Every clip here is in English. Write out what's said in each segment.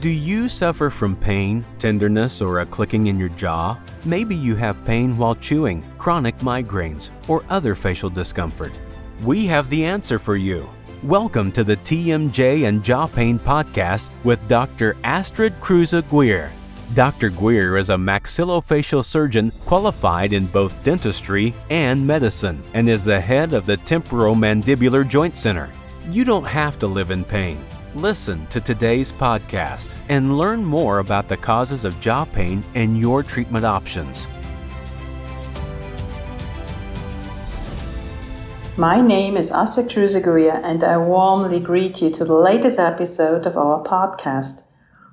Do you suffer from pain, tenderness, or a clicking in your jaw? Maybe you have pain while chewing, chronic migraines, or other facial discomfort. We have the answer for you. Welcome to the TMJ and Jaw Pain Podcast with Dr. Astrid Kruse Gujer. Dr. Gujer is a maxillofacial surgeon qualified in both dentistry and medicine and is the head of the Temporomandibular Joint Center. You don't have to live in pain. Listen to today's podcast and learn more about the causes of jaw pain and your treatment options. My name is Asa Cruz and I warmly greet you to the latest episode of our podcast.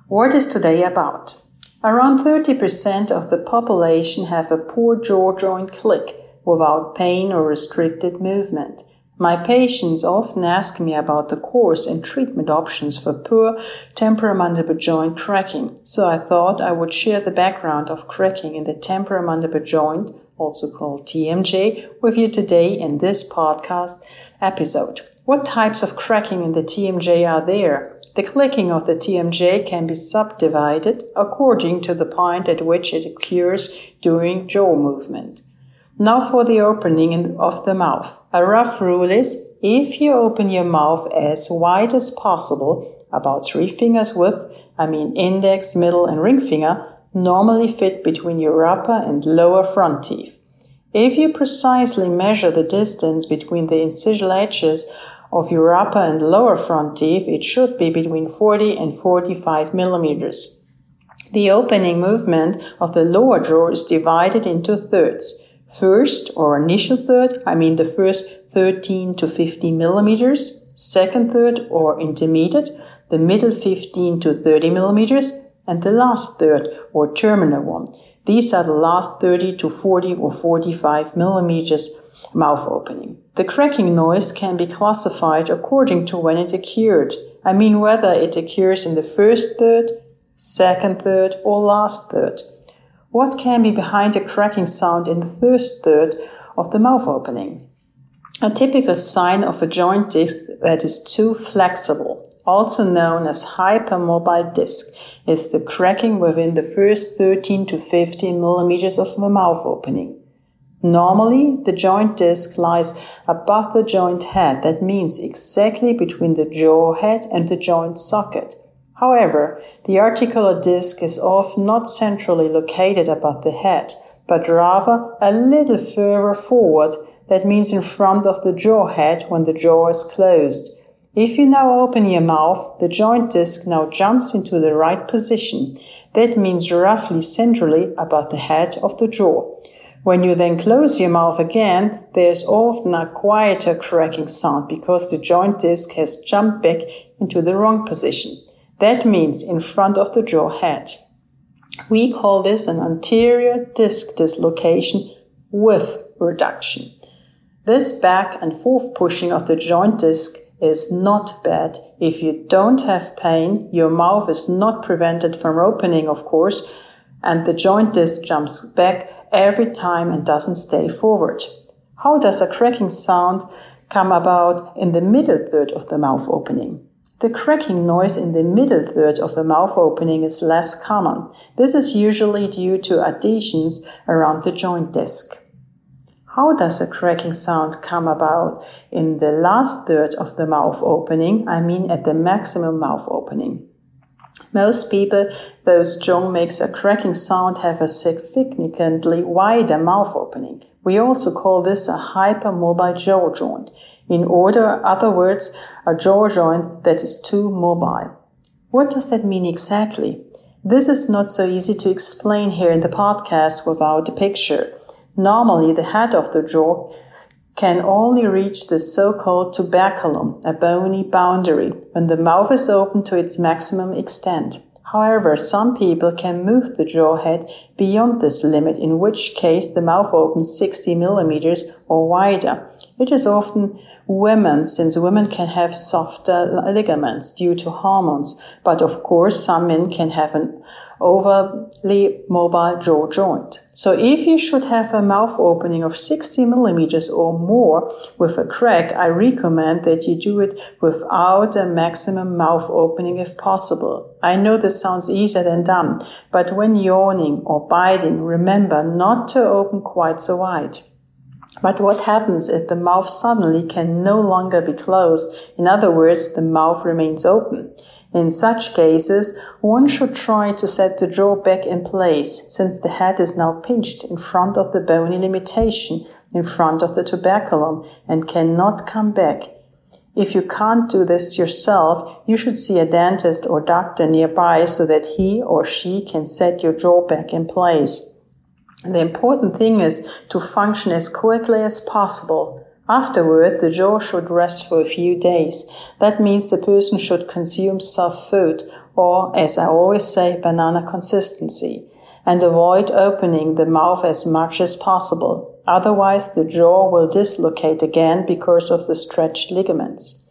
What is today about? Around 30% of the population have a poor jaw joint click without pain or restricted movement. My patients often ask me about the course and treatment options for poor temporomandibular joint cracking, so I thought I would share the background of cracking in the temporomandibular joint, also called TMJ, with you today in this podcast episode. What types of cracking in the TMJ are there? The clicking of the TMJ can be subdivided according to the point at which it occurs during jaw movement. Now for the opening of the mouth. A rough rule is if you open your mouth as wide as possible, about three fingers width, I mean index, middle, and ring finger, normally fit between your upper and lower front teeth. If you precisely measure the distance between the incisional edges of your upper and lower front teeth, it should be between 40 and 45 millimeters. The opening movement of the lower jaw is divided into thirds first or initial third, I mean the first 13 to 15 millimeters, second third or intermediate, the middle 15 to 30 millimeters, and the last third or terminal one. These are the last 30 to 40 or 45 millimeters mouth opening. The cracking noise can be classified according to when it occurred. I mean whether it occurs in the first third, second third, or last third. What can be behind a cracking sound in the first third of the mouth opening? A typical sign of a joint disc that is too flexible, also known as hypermobile disc, is the cracking within the first 13 to 15 millimeters of the mouth opening. Normally, the joint disc lies above the joint head. That means exactly between the jaw head and the joint socket. However, the articular disc is often not centrally located above the head, but rather a little further forward, that means in front of the jaw head when the jaw is closed. If you now open your mouth, the joint disc now jumps into the right position. That means roughly centrally above the head of the jaw. When you then close your mouth again, there's often a quieter cracking sound because the joint disc has jumped back into the wrong position. That means in front of the jaw head. We call this an anterior disc dislocation with reduction. This back and forth pushing of the joint disc is not bad. If you don't have pain, your mouth is not prevented from opening, of course, and the joint disc jumps back every time and doesn't stay forward. How does a cracking sound come about in the middle third of the mouth opening? The cracking noise in the middle third of the mouth opening is less common. This is usually due to adhesions around the joint disc. How does a cracking sound come about in the last third of the mouth opening? I mean at the maximum mouth opening. Most people, those jaw makes a cracking sound have a significantly wider mouth opening. We also call this a hypermobile jaw joint. In order, other words, a jaw joint that is too mobile. What does that mean exactly? This is not so easy to explain here in the podcast without a picture. Normally, the head of the jaw can only reach the so-called tuberculum, a bony boundary, when the mouth is open to its maximum extent. However, some people can move the jaw head beyond this limit, in which case the mouth opens 60 millimeters or wider. It is often women, since women can have softer ligaments due to hormones, but of course some men can have an overly mobile jaw joint. So if you should have a mouth opening of 60 millimeters or more with a crack, I recommend that you do it without a maximum mouth opening if possible. I know this sounds easier than done, but when yawning or biting, remember not to open quite so wide. But what happens if the mouth suddenly can no longer be closed? In other words, the mouth remains open. In such cases, one should try to set the jaw back in place since the head is now pinched in front of the bony limitation, in front of the tuberculum, and cannot come back. If you can't do this yourself, you should see a dentist or doctor nearby so that he or she can set your jaw back in place. The important thing is to function as quickly as possible. Afterward, the jaw should rest for a few days. That means the person should consume soft food, or, as I always say, banana consistency, and avoid opening the mouth as much as possible. Otherwise, the jaw will dislocate again because of the stretched ligaments.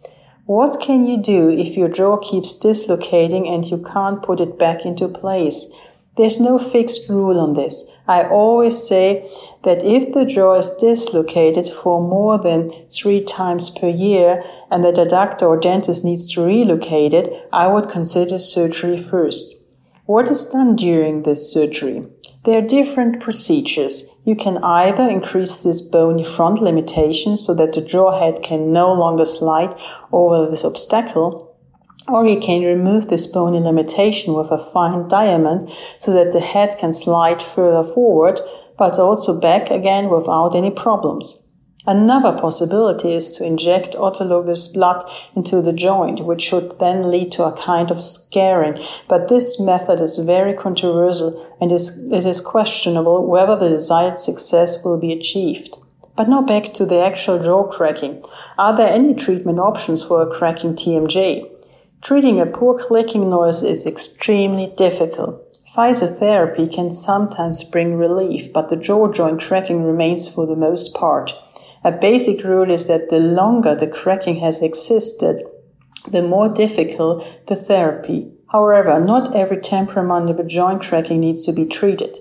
What can you do if your jaw keeps dislocating and you can't put it back into place? There's no fixed rule on this. I always say that if the jaw is dislocated for more than three times per year and that a doctor or dentist needs to relocate it, I would consider surgery first. What is done during this surgery? There are different procedures. You can either increase this bony front limitation so that the jaw head can no longer slide over this obstacle, or you can remove this bony limitation with a fine diamond so that the head can slide further forward, but also back again without any problems. Another possibility is to inject autologous blood into the joint, which should then lead to a kind of scarring. But this method is very controversial and is, it is questionable whether the desired success will be achieved. But now back to the actual jaw cracking. Are there any treatment options for a cracking TMJ? Treating a poor clicking noise is extremely difficult. Physiotherapy can sometimes bring relief, but the jaw joint cracking remains for the most part. A basic rule is that the longer the cracking has existed, the more difficult the therapy. However, not every temporomandibular joint cracking needs to be treated.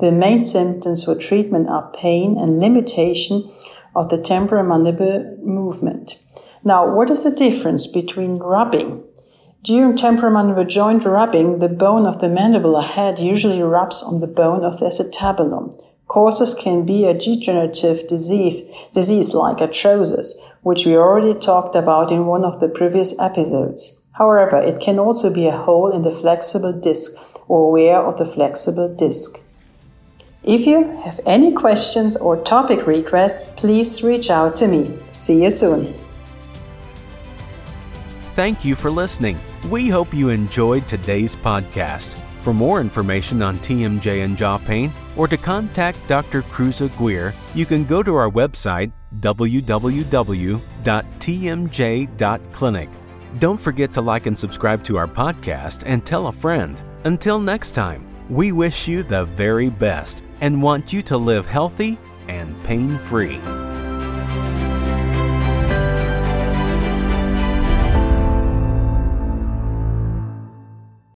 The main symptoms for treatment are pain and limitation of the temporomandibular movement. Now, what is the difference between rubbing during temporomandibular joint rubbing, the bone of the mandibular head usually rubs on the bone of the acetabulum. Causes can be a degenerative disease, disease like arthrosis, which we already talked about in one of the previous episodes. However, it can also be a hole in the flexible disc or wear of the flexible disc. If you have any questions or topic requests, please reach out to me. See you soon. Thank you for listening. We hope you enjoyed today's podcast. For more information on TMJ and jaw pain or to contact Dr. Kruse Gujer, you can go to our website www.tmj.clinic. Don't forget to like and subscribe to our podcast and tell a friend. Until next time, we wish you the very best and want you to live healthy and pain free.